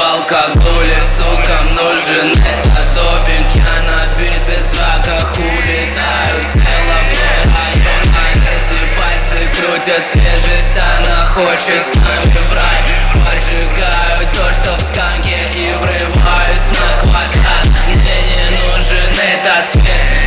алкоголе Сукам нужен этот допинг. Я набит из раках улетаю Тело в район. Эти пальцы крутят свежесть Она хочет с нами в рай. Поджигают то, что в сканке И врываюсь на квадрат. Мне не нужен этот свет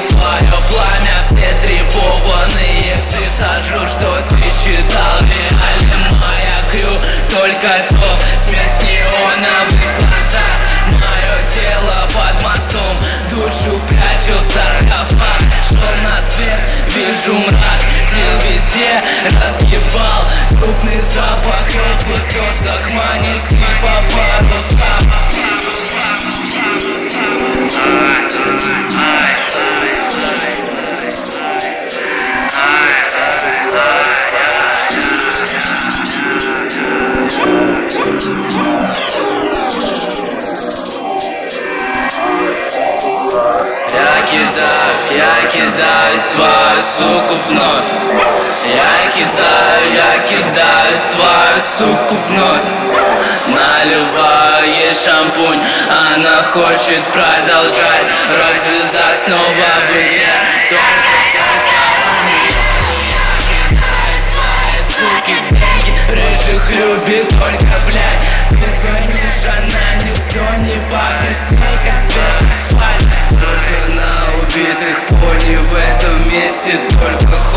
свое пламя Все требованные. Псы сожрут, что ты считал реальным Моя крю, только топ Смерть в неоновых глазах. Мое тело под мостом Душу прячу в саркофаг. Что на свет, вижу мрак. Тлел везде, разъебал Крупный запах. Этих сосок манит Типа паруса твою суку вновь. Я кидаю, я кидаю твою суку вновь. Наливаю ей шампунь, она хочет продолжать. Рок-звезда снова в игре, только суки деньги Рыжих любит только, блядь. Ты звонишь, она не все не пахнет с ней, как свежий асфальт Только на убитых пони в этом месте Только